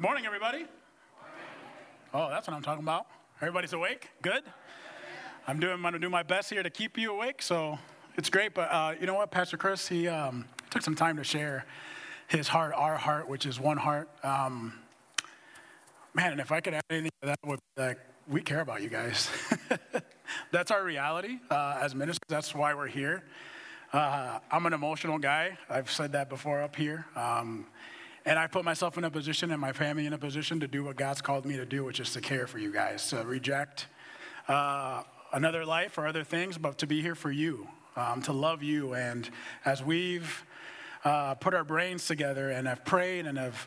Morning, everybody. Oh, that's what I'm talking about. Everybody's awake? Good? I'm doing, I'm going to do my best here to keep you awake, so it's great. But uh, you know what, Pastor Chris, he um, took some time to share his heart, our heart, which is one heart. Um, man, and if I could add anything to that, would be like, we care about you guys. that's our reality uh, as ministers. That's why we're here. Uh, I'm an emotional guy. I've said that before up here. Um, and I put myself in a position and my family in a position to do what God's called me to do, which is to care for you guys, to reject uh, another life or other things, but to be here for you, um, to love you. And as we've uh, put our brains together and have prayed and have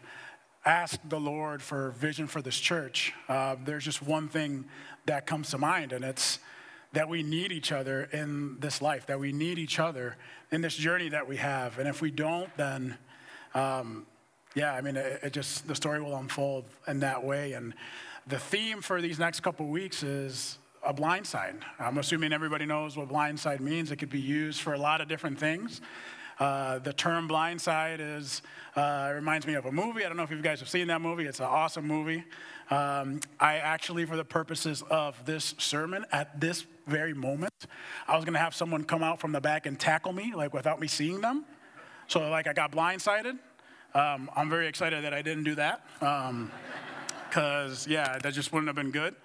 asked the Lord for vision for this church, uh, there's just one thing that comes to mind, and it's that we need each other in this life, that we need each other in this journey that we have. And if we don't, then, um, yeah, I mean, it, it, just, the story will unfold in that way. And the theme for these next couple weeks is a blind side. I'm assuming everybody knows what blind side means. It could be used for a lot of different things. Uh, the term blind side is, uh, reminds me of a movie. I don't know if you guys have seen that movie. It's an awesome movie. Um, I actually, for the purposes of this sermon, at this very moment, I was going to have someone come out from the back and tackle me, like without me seeing them. So, like, I got blindsided. Um, I'm very excited that I didn't do that. Because, um, yeah, that just wouldn't have been good.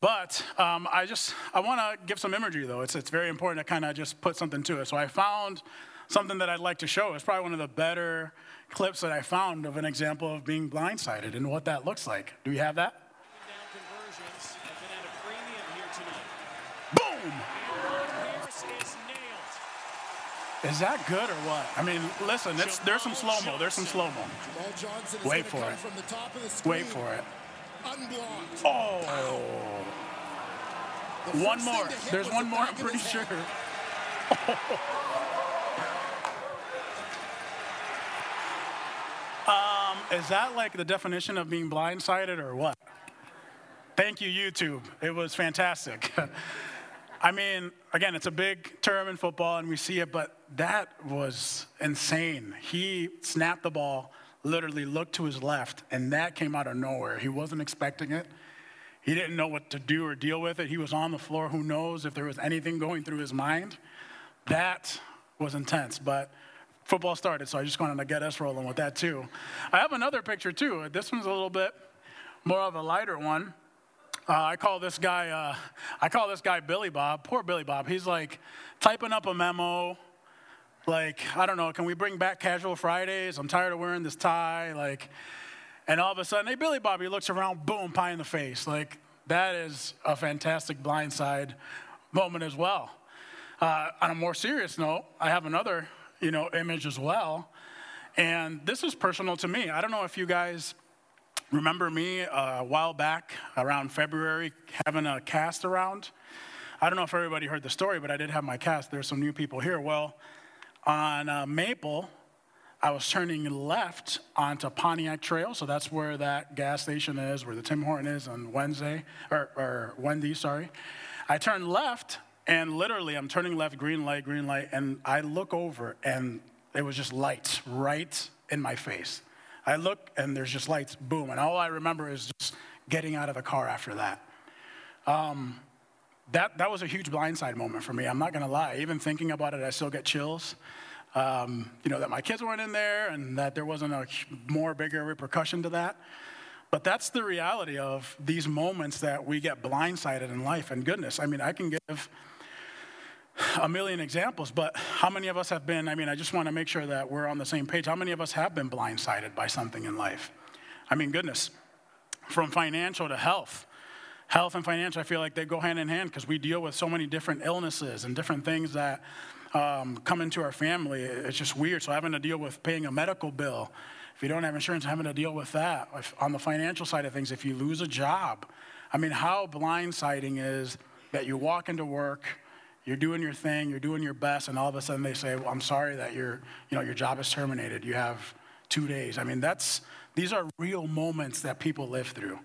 But um, I just, I want to give some imagery, though. It's, it's very important to kind of just put something to it. So I found something that I'd like to show. It's probably one of the better clips that I found of an example of being blindsided and what that looks like. Do we have that? Boom! Is that good or what? I mean, listen, there's some slow mo. There's some slow mo. Wait for it. Wait for it. Oh. One more. There's one more, I'm pretty sure. Um, is that like the definition of being blindsided or what? Thank you, YouTube. It was fantastic. I mean, again, it's a big term in football and we see it, but that was insane. He snapped the ball, literally looked to his left, and that came out of nowhere. He wasn't expecting it. He didn't know what to do or deal with it. He was on the floor. Who knows if there was anything going through his mind? That was intense. But football started, so I just wanted to get us rolling with that too. I have another picture too. This one's a little bit more of a lighter one. Uh, I call this guy, uh, I call this guy Billy Bob. Poor Billy Bob. He's like typing up a memo. Like, I don't know, can we bring back casual Fridays? I'm tired of wearing this tie. Like, and all of a sudden, hey, Billy Bob, he looks around, boom, pie in the face. Like, that is a fantastic blindside moment as well. Uh, on a more serious note, I have another you know, image as well. And this is personal to me. I don't know if you guys remember me uh, a while back around February having a cast around. I don't know if everybody heard the story, but I did have my cast. There's some new people here. Well, on uh, Maple, I was turning left onto Pontiac Trail, so that's where that gas station is, where the Tim Horton is on Wednesday, or, or Wendy, sorry. I turned left and literally, I'm turning left, green light, green light, and I look over, and it was just lights right in my face. I look, and there's just lights, boom. And all I remember is just getting out of the car after that. Um, that, that was a huge blindside moment for me. I'm not gonna lie. Even thinking about it, I still get chills. Um, you know, that my kids weren't in there and that there wasn't a more bigger repercussion to that. But that's the reality of these moments that we get blindsided in life. And goodness, I mean, I can give a million examples, but how many of us have been? I mean, I just want to make sure that we're on the same page. How many of us have been blindsided by something in life? I mean, goodness, from financial to health. Health and financial, I feel like they go hand in hand because we deal with so many different illnesses and different things that um, come into our family. It's just weird. So, having to deal with paying a medical bill, if you don't have insurance, having to deal with that. If, on the financial side of things, if you lose a job, I mean, how blindsiding is that you walk into work you're doing your thing, you're doing your best, and all of a sudden they say, well, I'm sorry that your, you know, your job is terminated. You have two days. I mean, that's, these are real moments that people live through.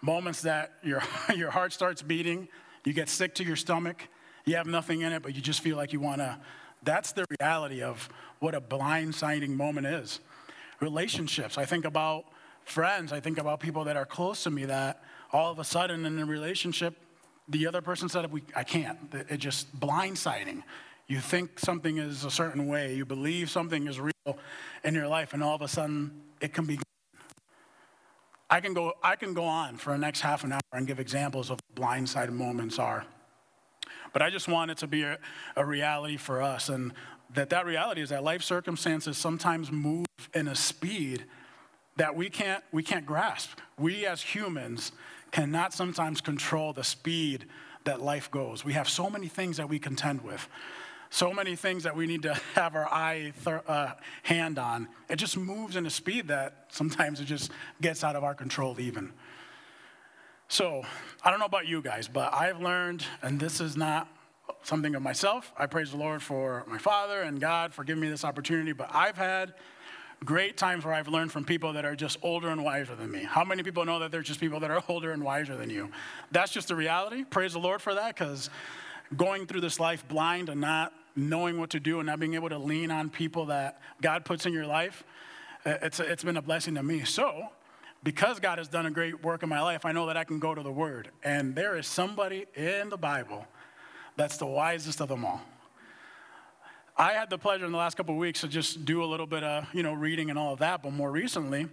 Moments that your, your heart starts beating, you get sick to your stomach, you have nothing in it, but you just feel like you want to. That's the reality of what a blindsiding moment is. Relationships. I think about friends, I think about people that are close to me that all of a sudden in a relationship, the other person said, I can't. It just blindsiding. You think something is a certain way, you believe something is real in your life, and all of a sudden it can be. I can go, I can go on for the next half an hour and give examples of blindsided moments are. But I just want it to be a, a reality for us, and that that reality is that life circumstances sometimes move in a speed that we can't, we can't grasp. We as humans cannot sometimes control the speed that life goes. We have so many things that we contend with, so many things that we need to have our eye th- uh, hand on. It just moves in a speed that sometimes it just gets out of our control, even. So, I don't know about you guys, but I've learned, and this is not something of myself. I praise the Lord for my father and God for giving me this opportunity, but I've had great times where I've learned from people that are just older and wiser than me. How many people know that there's just people that are older and wiser than you? That's just the reality. Praise the Lord for that because going through this life blind and not knowing what to do and not being able to lean on people that God puts in your life, it's, it's been a blessing to me. So, because God has done a great work in my life, I know that I can go to the Word. And there is somebody in the Bible that's the wisest of them all. I had the pleasure in the last couple of weeks to just do a little bit of, you know, reading and all of that, but more recently,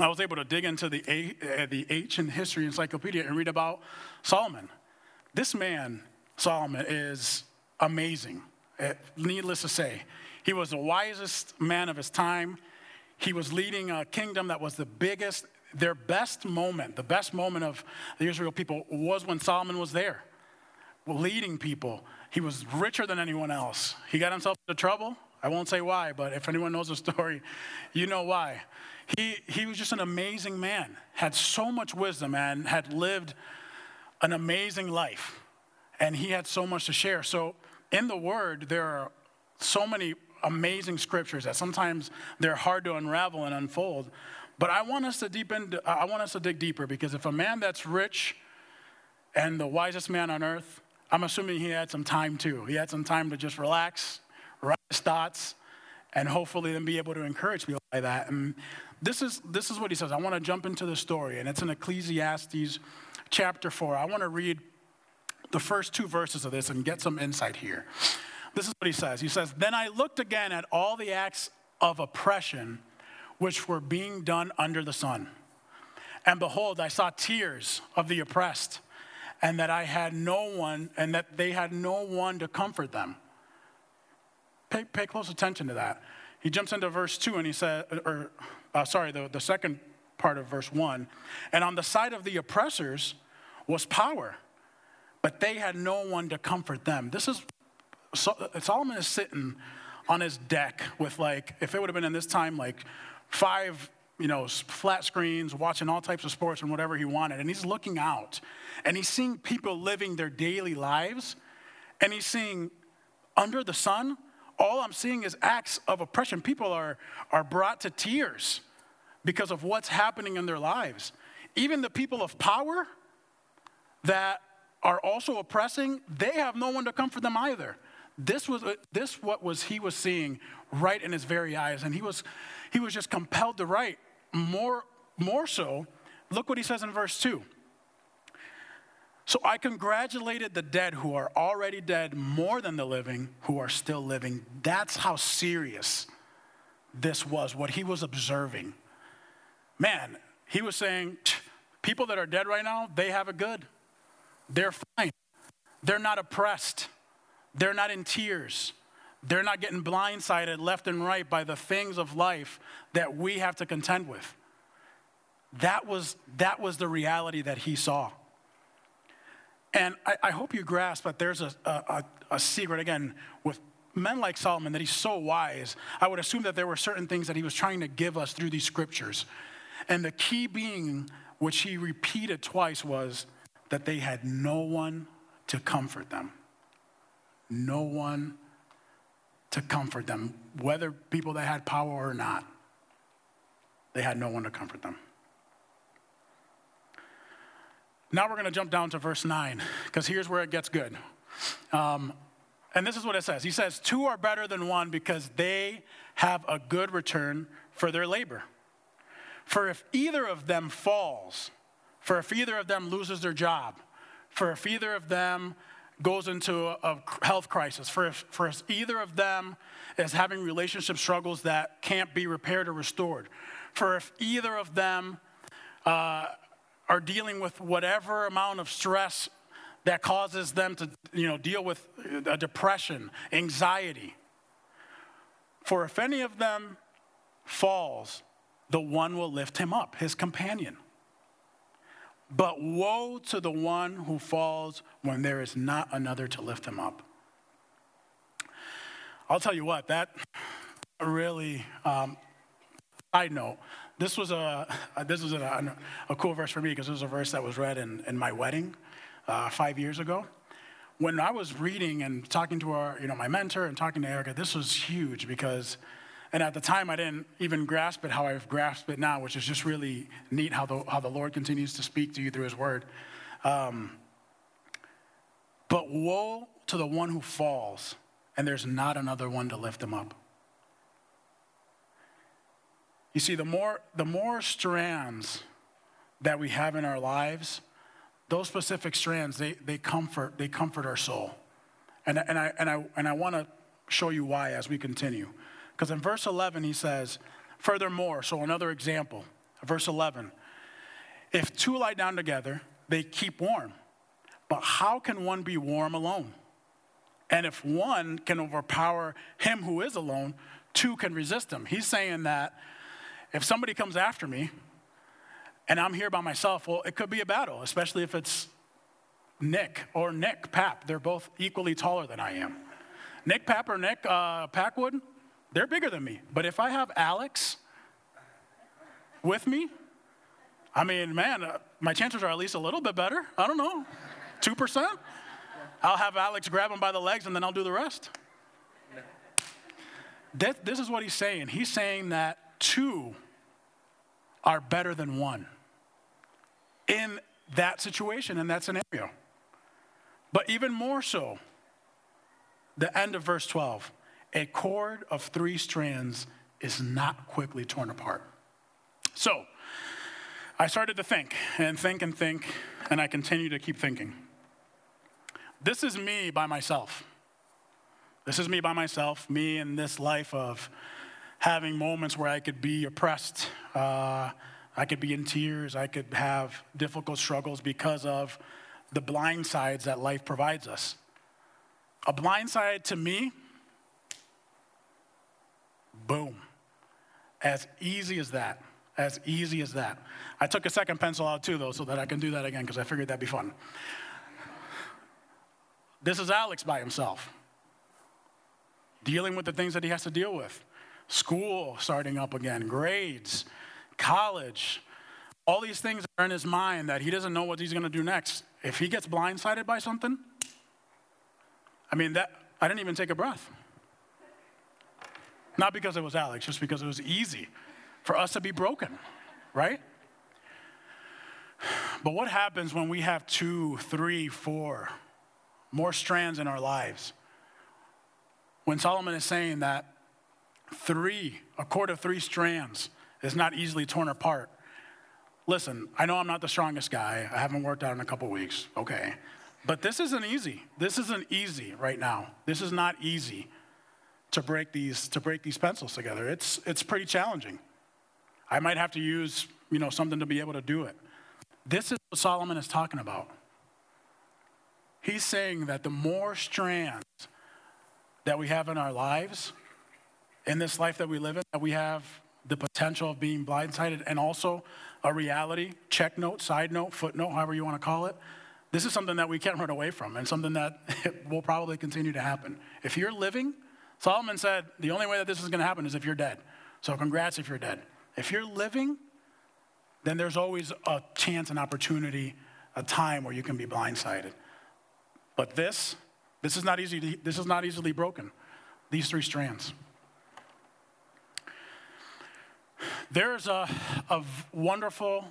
I was able to dig into the, a, uh, the ancient history encyclopedia and read about Solomon. This man, Solomon, is amazing. Uh, needless to say, he was the wisest man of his time. He was leading a kingdom that was the biggest. Their best moment, the best moment of the Israel people was when Solomon was there, leading people he was richer than anyone else. He got himself into trouble. I won't say why, but if anyone knows the story, you know why. He, he was just an amazing man, had so much wisdom, and had lived an amazing life. And he had so much to share. So, in the Word, there are so many amazing scriptures that sometimes they're hard to unravel and unfold. But I want us to deep into, I want us to dig deeper because if a man that's rich and the wisest man on earth I'm assuming he had some time too. He had some time to just relax, write his thoughts, and hopefully then be able to encourage people like that. And this is, this is what he says. I want to jump into the story, and it's in Ecclesiastes chapter 4. I want to read the first two verses of this and get some insight here. This is what he says. He says, Then I looked again at all the acts of oppression which were being done under the sun. And behold, I saw tears of the oppressed and that I had no one, and that they had no one to comfort them. Pay, pay close attention to that. He jumps into verse 2 and he said, or uh, sorry, the, the second part of verse 1. And on the side of the oppressors was power, but they had no one to comfort them. This is, Solomon is sitting on his deck with, like, if it would have been in this time, like five you know, flat screens, watching all types of sports and whatever he wanted. And he's looking out and he's seeing people living their daily lives. And he's seeing under the sun, all I'm seeing is acts of oppression. People are, are brought to tears because of what's happening in their lives. Even the people of power that are also oppressing, they have no one to comfort them either. This was uh, this what was he was seeing right in his very eyes, and he was he was just compelled to write more, more so, look what he says in verse 2. So I congratulated the dead who are already dead more than the living who are still living. That's how serious this was, what he was observing. Man, he was saying, people that are dead right now, they have it good. They're fine. They're not oppressed. They're not in tears. They're not getting blindsided left and right by the things of life that we have to contend with. That was, that was the reality that he saw. And I, I hope you grasp that there's a, a, a secret, again, with men like Solomon, that he's so wise. I would assume that there were certain things that he was trying to give us through these scriptures. And the key being, which he repeated twice, was that they had no one to comfort them. No one to comfort them, whether people that had power or not. They had no one to comfort them. Now we're going to jump down to verse 9, because here's where it gets good. Um, and this is what it says He says, Two are better than one because they have a good return for their labor. For if either of them falls, for if either of them loses their job, for if either of them goes into a, health crisis, for if, for if either of them is having relationship struggles that can't be repaired or restored, for if either of them uh, are dealing with whatever amount of stress that causes them to you know, deal with a depression, anxiety. For if any of them falls, the one will lift him up, his companion. But woe to the one who falls when there is not another to lift him up. I'll tell you what, that really, um, side note, this was a, this was a, a cool verse for me because it was a verse that was read in, in my wedding uh, five years ago. When I was reading and talking to our, you know, my mentor and talking to Erica, this was huge because and at the time, I didn't even grasp it how I've grasped it now, which is just really neat how the, how the Lord continues to speak to you through His Word. Um, but woe to the one who falls, and there's not another one to lift him up. You see, the more, the more strands that we have in our lives, those specific strands, they, they, comfort, they comfort our soul. And, and I, and I, and I want to show you why as we continue. Because in verse 11, he says, Furthermore, so another example, verse 11, if two lie down together, they keep warm. But how can one be warm alone? And if one can overpower him who is alone, two can resist him. He's saying that if somebody comes after me and I'm here by myself, well, it could be a battle, especially if it's Nick or Nick Pap. They're both equally taller than I am. Nick Pap or Nick uh, Packwood, they're bigger than me. But if I have Alex with me, I mean, man, uh, my chances are at least a little bit better. I don't know, 2%? I'll have Alex grab him by the legs and then I'll do the rest. That, this is what he's saying. He's saying that two are better than one in that situation, in that scenario. But even more so, the end of verse 12 a cord of three strands is not quickly torn apart. So, I started to think and think and think, and I continue to keep thinking. This is me by myself. This is me by myself, me in this life of having moments where I could be oppressed, uh, I could be in tears, I could have difficult struggles because of the blind sides that life provides us. A blind side to me Boom. As easy as that. As easy as that. I took a second pencil out too, though, so that I can do that again because I figured that'd be fun. This is Alex by himself, dealing with the things that he has to deal with school starting up again, grades, college, all these things are in his mind that he doesn't know what he's going to do next. If he gets blindsided by something, I mean, that, I didn't even take a breath. Not because it was Alex, just because it was easy for us to be broken, right? But what happens when we have two, three, four more strands in our lives? When Solomon is saying that three, a cord of three strands, is not easily torn apart. Listen, I know I'm not the strongest guy. I haven't worked out in a couple weeks. Okay. But this isn't easy. This isn't easy right now. This is not easy to break these to break these pencils together. It's it's pretty challenging. I might have to use you know something to be able to do it. This is what Solomon is talking about. He's saying that the more strands that we have in our lives, in this life that we live in, that we have the potential of being blindsided and also a reality, check note, side note, footnote, however you want to call it. This is something that we can't run away from and something that will probably continue to happen. If you're living Solomon said, the only way that this is going to happen is if you're dead. So congrats if you're dead. If you're living, then there's always a chance, an opportunity, a time where you can be blindsided. But this, this is not easy. To, this is not easily broken. These three strands. There's a, a wonderful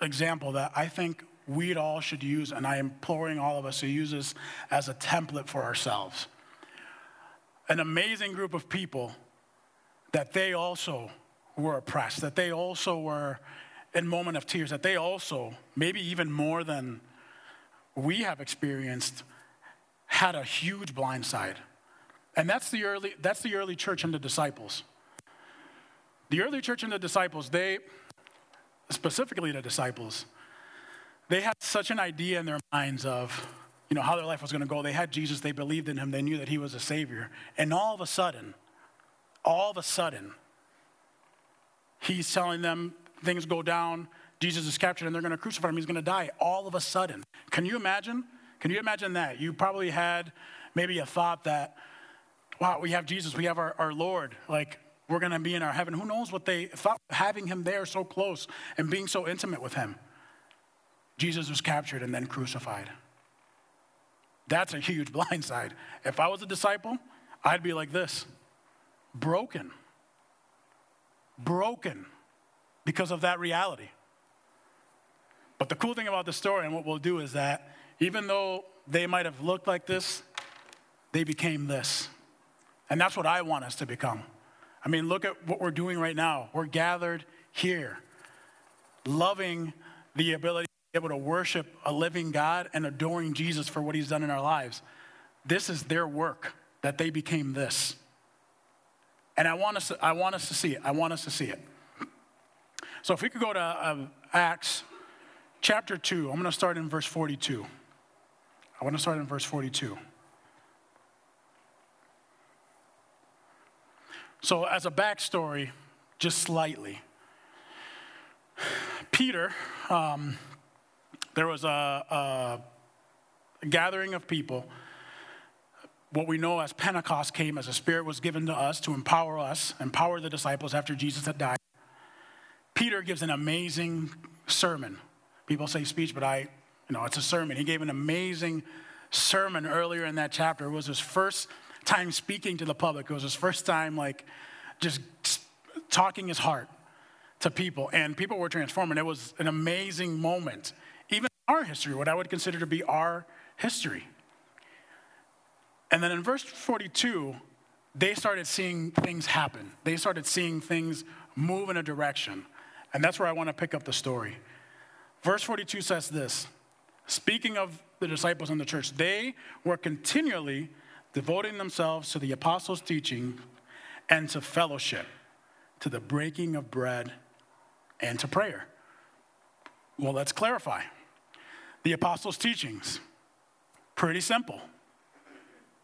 example that I think we all should use, and I am imploring all of us to use this as a template for ourselves an amazing group of people that they also were oppressed, that they also were in moment of tears, that they also, maybe even more than we have experienced, had a huge blind side. And that's the early, that's the early church and the disciples. The early church and the disciples, they, specifically the disciples, they had such an idea in their minds of, you know, how their life was going to go. They had Jesus, they believed in him, they knew that he was a savior. And all of a sudden, all of a sudden, he's telling them things go down, Jesus is captured, and they're going to crucify him. He's going to die all of a sudden. Can you imagine? Can you imagine that? You probably had maybe a thought that, wow, we have Jesus, we have our, our Lord. Like, we're going to be in our heaven. Who knows what they thought, having him there so close and being so intimate with him. Jesus was captured and then crucified. That's a huge blindside. If I was a disciple, I'd be like this broken. Broken because of that reality. But the cool thing about the story and what we'll do is that even though they might have looked like this, they became this. And that's what I want us to become. I mean, look at what we're doing right now. We're gathered here, loving the ability able to worship a living God and adoring Jesus for what he's done in our lives. This is their work that they became this. And I want us I want us to see it. I want us to see it. So if we could go to uh, Acts chapter 2, I'm going to start in verse 42. I want to start in verse 42. So, as a backstory, just slightly, Peter, um, there was a, a gathering of people. What we know as Pentecost came as a spirit was given to us to empower us, empower the disciples after Jesus had died. Peter gives an amazing sermon. People say speech, but I, you know, it's a sermon. He gave an amazing sermon earlier in that chapter. It was his first time speaking to the public. It was his first time, like, just talking his heart to people, and people were transformed. And it was an amazing moment, our history, what I would consider to be our history. And then in verse 42, they started seeing things happen. They started seeing things move in a direction. And that's where I want to pick up the story. Verse 42 says this Speaking of the disciples in the church, they were continually devoting themselves to the apostles' teaching and to fellowship, to the breaking of bread and to prayer. Well, let's clarify. The apostles' teachings, pretty simple.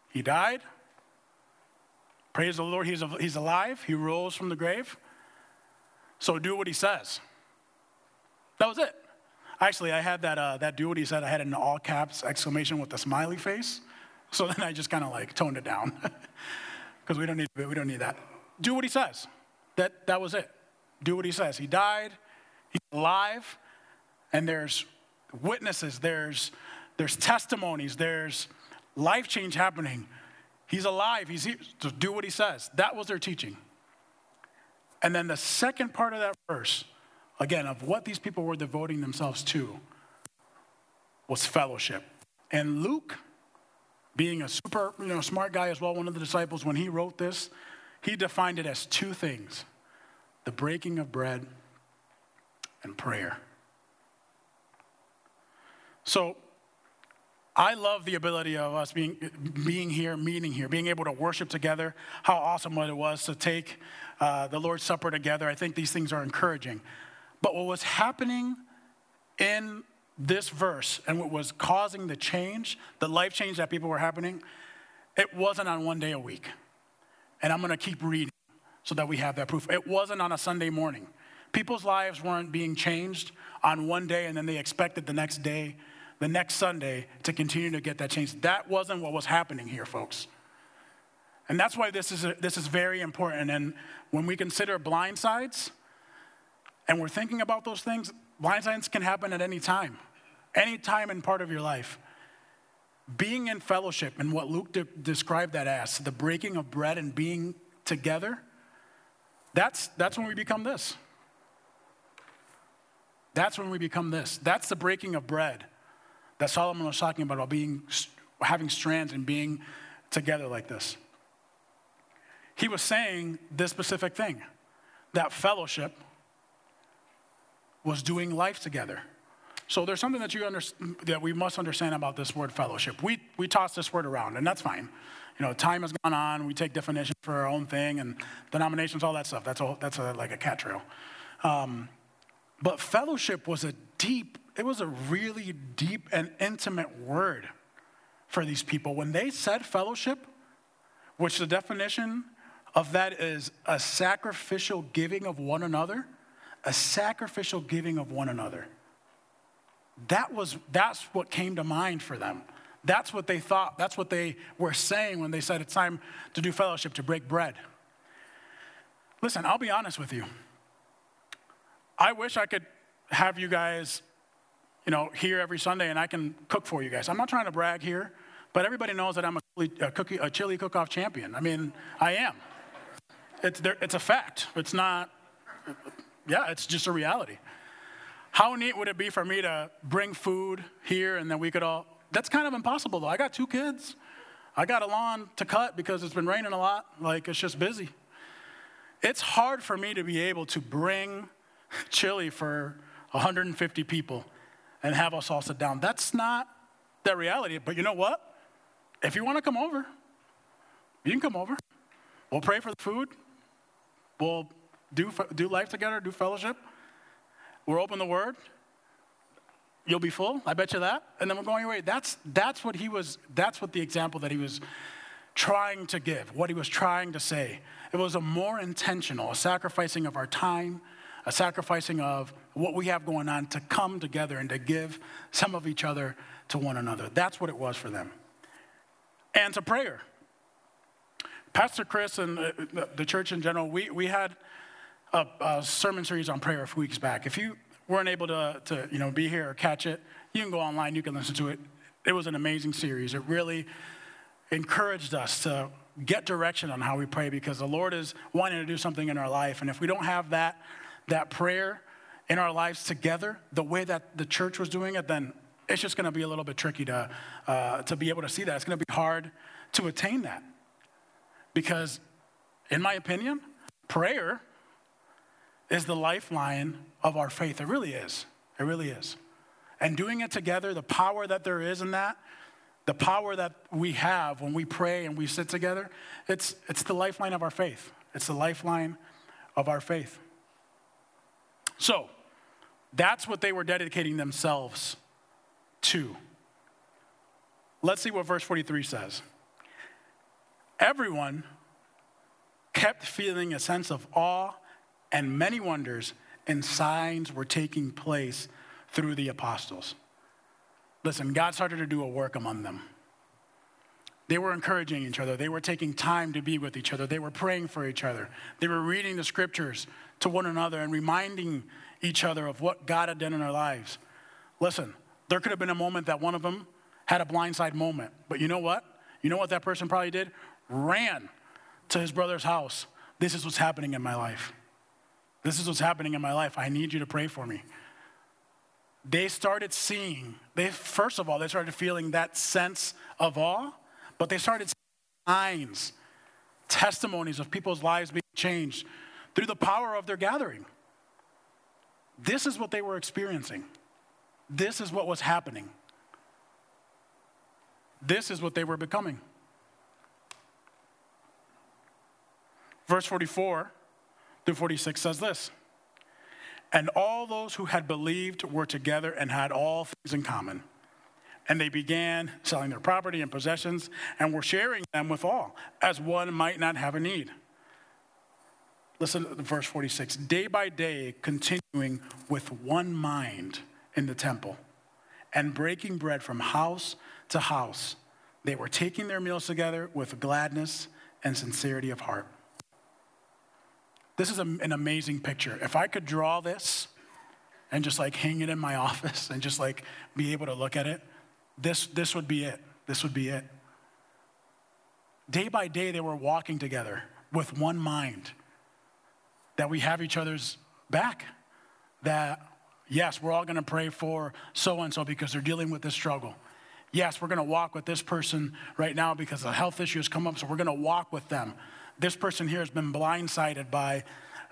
He died. Praise the Lord, he's, he's alive. He rose from the grave. So do what he says. That was it. Actually, I had that, uh, that do what he said, I had an all caps exclamation with a smiley face. So then I just kind of like toned it down because we, don't need, we don't need that. Do what he says. That, that was it. Do what he says. He died, he's alive, and there's witnesses, there's, there's testimonies, there's life change happening. He's alive, he's here. So do what he says. That was their teaching. And then the second part of that verse, again, of what these people were devoting themselves to, was fellowship. And Luke, being a super you know, smart guy as well, one of the disciples, when he wrote this, he defined it as two things the breaking of bread and prayer. So I love the ability of us being, being here, meeting here, being able to worship together. How awesome it was to take uh, the Lord's Supper together. I think these things are encouraging. But what was happening in this verse and what was causing the change, the life change that people were happening, it wasn't on one day a week. And I'm going to keep reading so that we have that proof. It wasn't on a Sunday morning. People's lives weren't being changed on one day and then they expected the next day the next Sunday to continue to get that change. That wasn't what was happening here, folks. And that's why this is, a, this is very important. And when we consider blind sides and we're thinking about those things, blind sides can happen at any time, any time in part of your life. Being in fellowship and what Luke de- described that as, the breaking of bread and being together, that's, that's when we become this. That's when we become this. That's the breaking of bread that Solomon was talking about, about being, having strands and being together like this. He was saying this specific thing that fellowship was doing life together. So there's something that you under, that we must understand about this word fellowship. We we toss this word around, and that's fine. You know, time has gone on. We take definitions for our own thing, and denominations, all that stuff. That's a, that's a, like a cat trail. Um, but fellowship was a deep. It was a really deep and intimate word for these people. When they said fellowship, which the definition of that is a sacrificial giving of one another, a sacrificial giving of one another. That was, that's what came to mind for them. That's what they thought. That's what they were saying when they said it's time to do fellowship, to break bread. Listen, I'll be honest with you. I wish I could have you guys, you know, here every Sunday and I can cook for you guys. I'm not trying to brag here, but everybody knows that I'm a, a, cookie, a chili cook-off champion. I mean, I am. It's, there, it's a fact. It's not, yeah, it's just a reality. How neat would it be for me to bring food here and then we could all, that's kind of impossible though. I got two kids. I got a lawn to cut because it's been raining a lot. Like, it's just busy. It's hard for me to be able to bring chili for 150 people and have us all sit down. That's not the reality. But you know what? If you want to come over, you can come over. We'll pray for the food. We'll do, do life together, do fellowship. We'll open the word. You'll be full, I bet you that. And then we're going away. That's, that's what he was, that's what the example that he was trying to give, what he was trying to say. It was a more intentional, a sacrificing of our time, a sacrificing of what we have going on to come together and to give some of each other to one another. That's what it was for them. And to prayer. Pastor Chris and uh, the church in general, we, we had a, a, sermon series on prayer a few weeks back. If you weren't able to, to you know, be here or catch it, you can go online, you can listen to it. It was an amazing series. It really encouraged us to get direction on how we pray because the Lord is wanting to do something in our life. And if we don't have that, that prayer in our lives together, the way that the church was doing it, then it's just going to be a little bit tricky to, uh, to be able to see that. It's going to be hard to attain that. Because, in my opinion, prayer is the lifeline of our faith. It really is. It really is. And doing it together, the power that there is in that, the power that we have when we pray and we sit together, it's, it's the lifeline of our faith. It's the lifeline of our faith. So, that's what they were dedicating themselves to. Let's see what verse 43 says. Everyone kept feeling a sense of awe, and many wonders and signs were taking place through the apostles. Listen, God started to do a work among them. They were encouraging each other. They were taking time to be with each other. They were praying for each other. They were reading the scriptures to one another and reminding each other of what God had done in their lives. Listen, there could have been a moment that one of them had a blindside moment. But you know what? You know what that person probably did? Ran to his brother's house. This is what's happening in my life. This is what's happening in my life. I need you to pray for me. They started seeing, they first of all, they started feeling that sense of awe, but they started signs, testimonies of people's lives being changed through the power of their gathering. This is what they were experiencing. This is what was happening. This is what they were becoming. Verse 44 through 46 says this And all those who had believed were together and had all things in common. And they began selling their property and possessions and were sharing them with all, as one might not have a need. Listen to verse 46 day by day, continuing with one mind in the temple and breaking bread from house to house. They were taking their meals together with gladness and sincerity of heart. This is an amazing picture. If I could draw this and just like hang it in my office and just like be able to look at it, this, this would be it. This would be it. Day by day, they were walking together with one mind that we have each other's back. That, yes, we're all going to pray for so and so because they're dealing with this struggle. Yes, we're going to walk with this person right now because a health issue has come up, so we're going to walk with them this person here has been blindsided by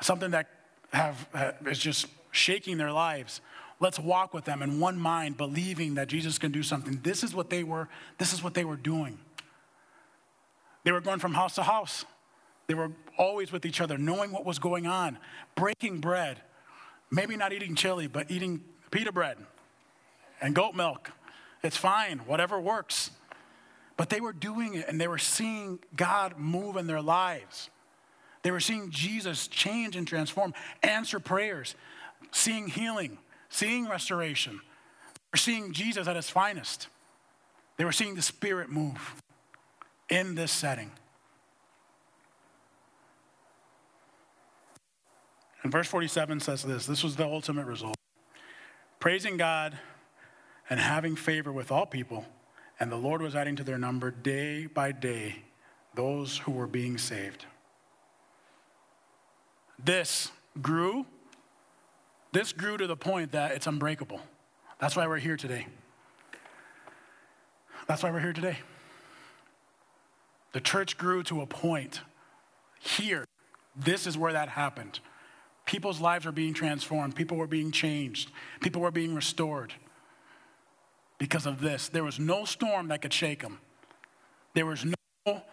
something that have, uh, is just shaking their lives. Let's walk with them in one mind, believing that Jesus can do something. This is what they were, this is what they were doing. They were going from house to house. They were always with each other, knowing what was going on, breaking bread, maybe not eating chili, but eating pita bread and goat milk. It's fine, whatever works. But they were doing it and they were seeing God move in their lives. They were seeing Jesus change and transform, answer prayers, seeing healing, seeing restoration. They were seeing Jesus at his finest. They were seeing the Spirit move in this setting. And verse 47 says this this was the ultimate result praising God and having favor with all people, and the Lord was adding to their number day by day those who were being saved. This grew. This grew to the point that it's unbreakable. That's why we're here today. That's why we're here today. The church grew to a point here. This is where that happened. People's lives are being transformed, people were being changed, people were being restored because of this. There was no storm that could shake them, there was no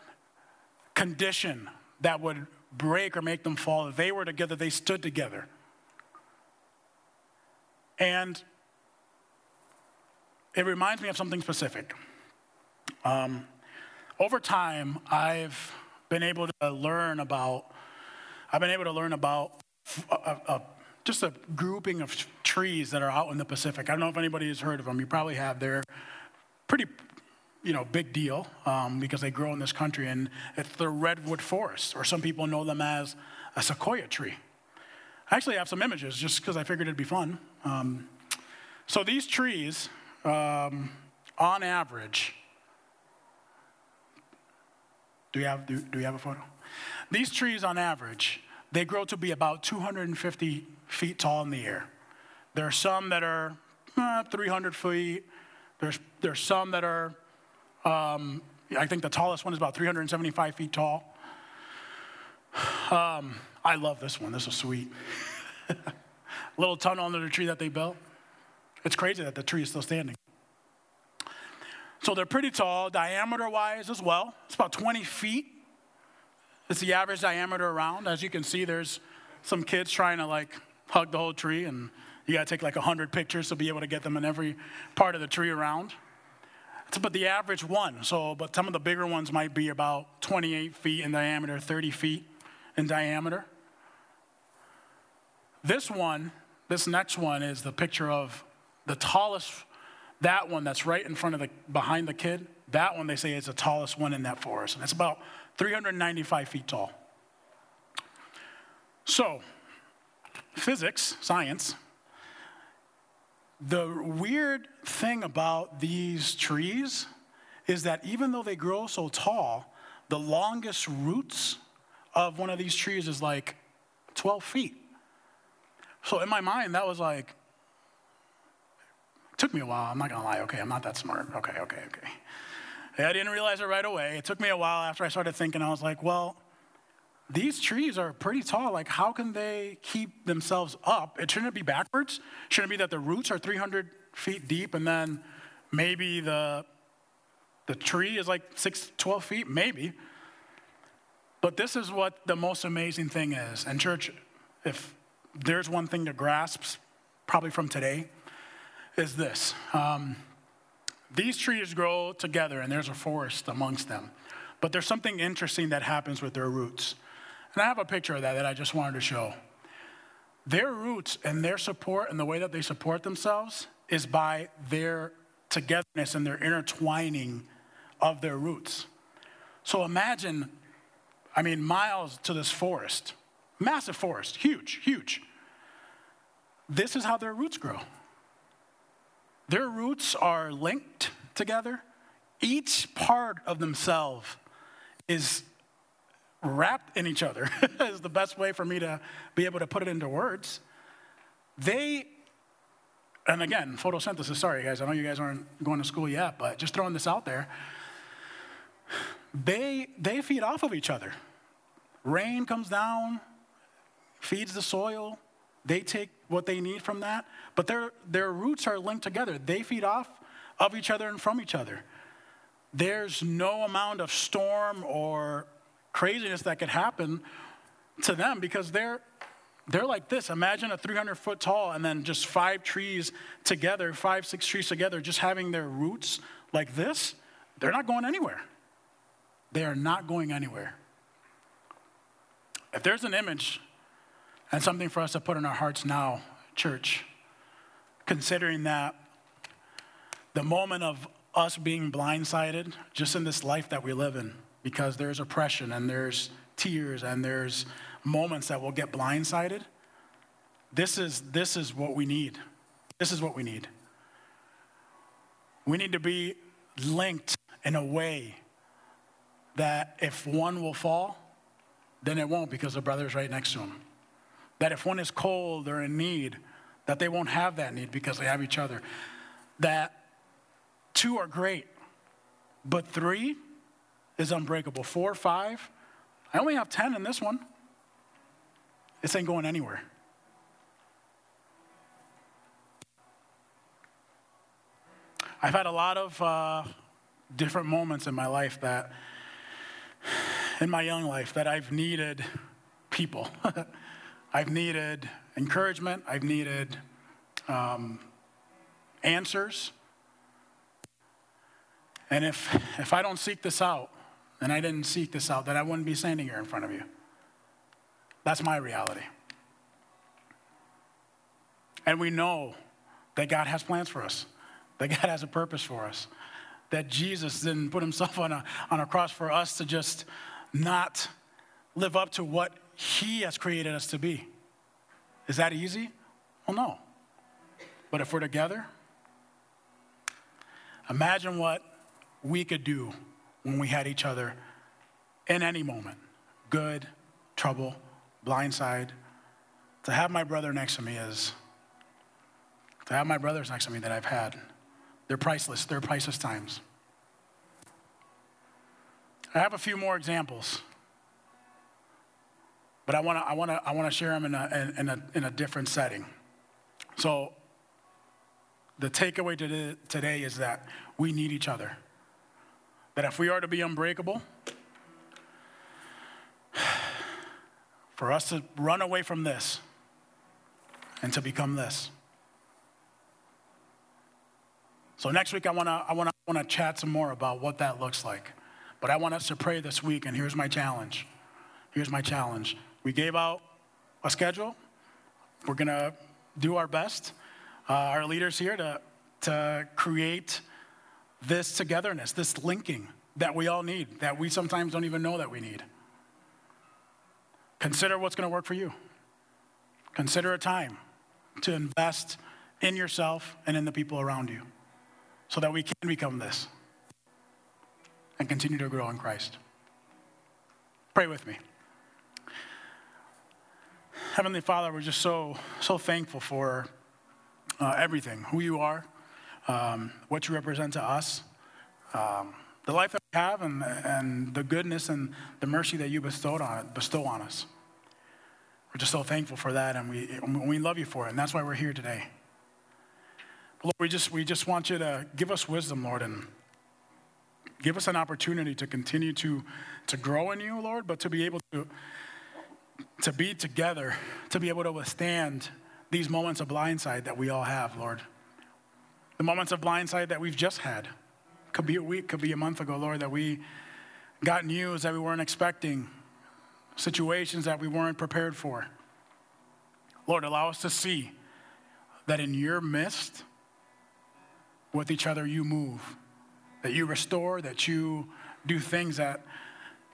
condition that would break or make them fall. They were together, they stood together. And it reminds me of something specific. Um, over time, I've been able to learn about, I've been able to learn about a, a, just a grouping of trees that are out in the Pacific. I don't know if anybody has heard of them. You probably have. They're pretty, you know, big deal um, because they grow in this country, and it's the redwood forest, or some people know them as a sequoia tree. I actually have some images just because I figured it'd be fun. Um, so these trees, um, on average, do we have, do, do we have a photo? These trees, on average, they grow to be about 250 feet tall in the air. There are some that are uh, 300 feet. There's, there's some that are, um, I think the tallest one is about 375 feet tall. Um, I love this one. This is sweet. Little tunnel under the tree that they built. It's crazy that the tree is still standing. So they're pretty tall, diameter wise as well. It's about 20 feet. It's the average diameter around. As you can see, there's some kids trying to like hug the whole tree, and you gotta take like 100 pictures to be able to get them in every part of the tree around. It's about the average one. So, but some of the bigger ones might be about 28 feet in diameter, 30 feet in diameter. This one, this next one, is the picture of the tallest that one that's right in front of the, behind the kid, that one they say is the tallest one in that forest. And it's about 395 feet tall. So, physics, science, the weird thing about these trees is that even though they grow so tall, the longest roots of one of these trees is like 12 feet. So in my mind, that was like, took me a while. I'm not gonna lie. Okay, I'm not that smart. Okay, okay, okay. I didn't realize it right away. It took me a while after I started thinking. I was like, well, these trees are pretty tall. Like, how can they keep themselves up? It shouldn't be backwards? Shouldn't be that the roots are 300 feet deep and then maybe the, the tree is like 6, 12 feet? Maybe. But this is what the most amazing thing is. And, church, if there's one thing to grasp, probably from today, is this. Um, these trees grow together, and there's a forest amongst them. But there's something interesting that happens with their roots. And I have a picture of that that I just wanted to show. Their roots and their support and the way that they support themselves is by their togetherness and their intertwining of their roots. So imagine, I mean, miles to this forest, massive forest, huge, huge. This is how their roots grow. Their roots are linked together. Each part of themselves is wrapped in each other, is the best way for me to be able to put it into words. They, and again, photosynthesis, sorry guys, I know you guys aren't going to school yet, but just throwing this out there. They, they feed off of each other. Rain comes down, feeds the soil, they take what they need from that, but their, their roots are linked together. They feed off of each other and from each other. There's no amount of storm or craziness that could happen to them because they're they're like this. Imagine a 300 foot tall and then just five trees together, five, six trees together, just having their roots like this. They're not going anywhere. They are not going anywhere. If there's an image and something for us to put in our hearts now, church, considering that the moment of us being blindsided just in this life that we live in, because there's oppression and there's tears and there's moments that we'll get blindsided. This is, this is what we need. This is what we need. We need to be linked in a way that if one will fall, then it won't because the brother's right next to him. That if one is cold or in need, that they won't have that need because they have each other. That two are great, but three is unbreakable. Four, five, I only have 10 in this one. This ain't going anywhere. I've had a lot of uh, different moments in my life that, in my young life, that I've needed people. I've needed encouragement. I've needed um, answers. And if, if I don't seek this out, and I didn't seek this out, then I wouldn't be standing here in front of you. That's my reality. And we know that God has plans for us, that God has a purpose for us, that Jesus didn't put himself on a, on a cross for us to just not live up to what he has created us to be. Is that easy? Well, no. But if we're together, imagine what we could do when we had each other in any moment good, trouble, blindside. To have my brother next to me is to have my brothers next to me that I've had. They're priceless, they're priceless times. I have a few more examples, but I want to I wanna, I wanna share them in a, in, a, in a different setting. So, the takeaway today is that we need each other. That if we are to be unbreakable, for us to run away from this and to become this. So next week I want to I want to want to chat some more about what that looks like. But I want us to pray this week and here's my challenge. Here's my challenge. We gave out a schedule. We're going to do our best. Uh, our leaders here to to create this togetherness, this linking that we all need, that we sometimes don't even know that we need. Consider what's going to work for you. Consider a time to invest in yourself and in the people around you so that we can become this and continue to grow in Christ. Pray with me. Heavenly Father, we're just so, so thankful for uh, everything, who you are, um, what you represent to us, um, the life that we have, and, and the goodness and the mercy that you bestowed on, bestow on us. We're just so thankful for that, and we, we love you for it, and that's why we're here today. Lord, we just, we just want you to give us wisdom, Lord, and give us an opportunity to continue to, to grow in you, Lord, but to be able to, to be together, to be able to withstand these moments of blindside that we all have, Lord. The moments of blindside that we've just had. Could be a week, could be a month ago, Lord, that we got news that we weren't expecting, situations that we weren't prepared for. Lord, allow us to see that in your midst, with each other, you move, that you restore, that you do things that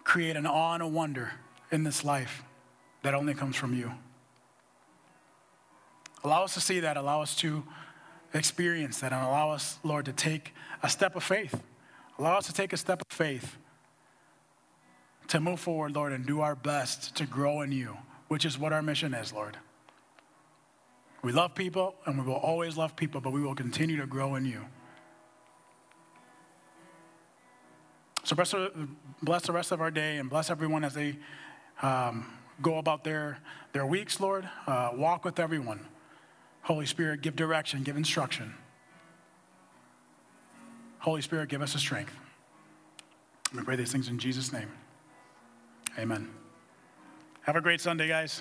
create an awe and a wonder in this life that only comes from you. Allow us to see that, allow us to experience that and allow us, Lord, to take a step of faith. Allow us to take a step of faith to move forward, Lord, and do our best to grow in you, which is what our mission is, Lord. We love people and we will always love people, but we will continue to grow in you. So bless, the rest of our day and bless everyone as they um, go about their, their weeks, Lord. Uh, walk with everyone. Holy Spirit, give direction, give instruction. Holy Spirit, give us the strength. We pray these things in Jesus' name. Amen. Have a great Sunday, guys.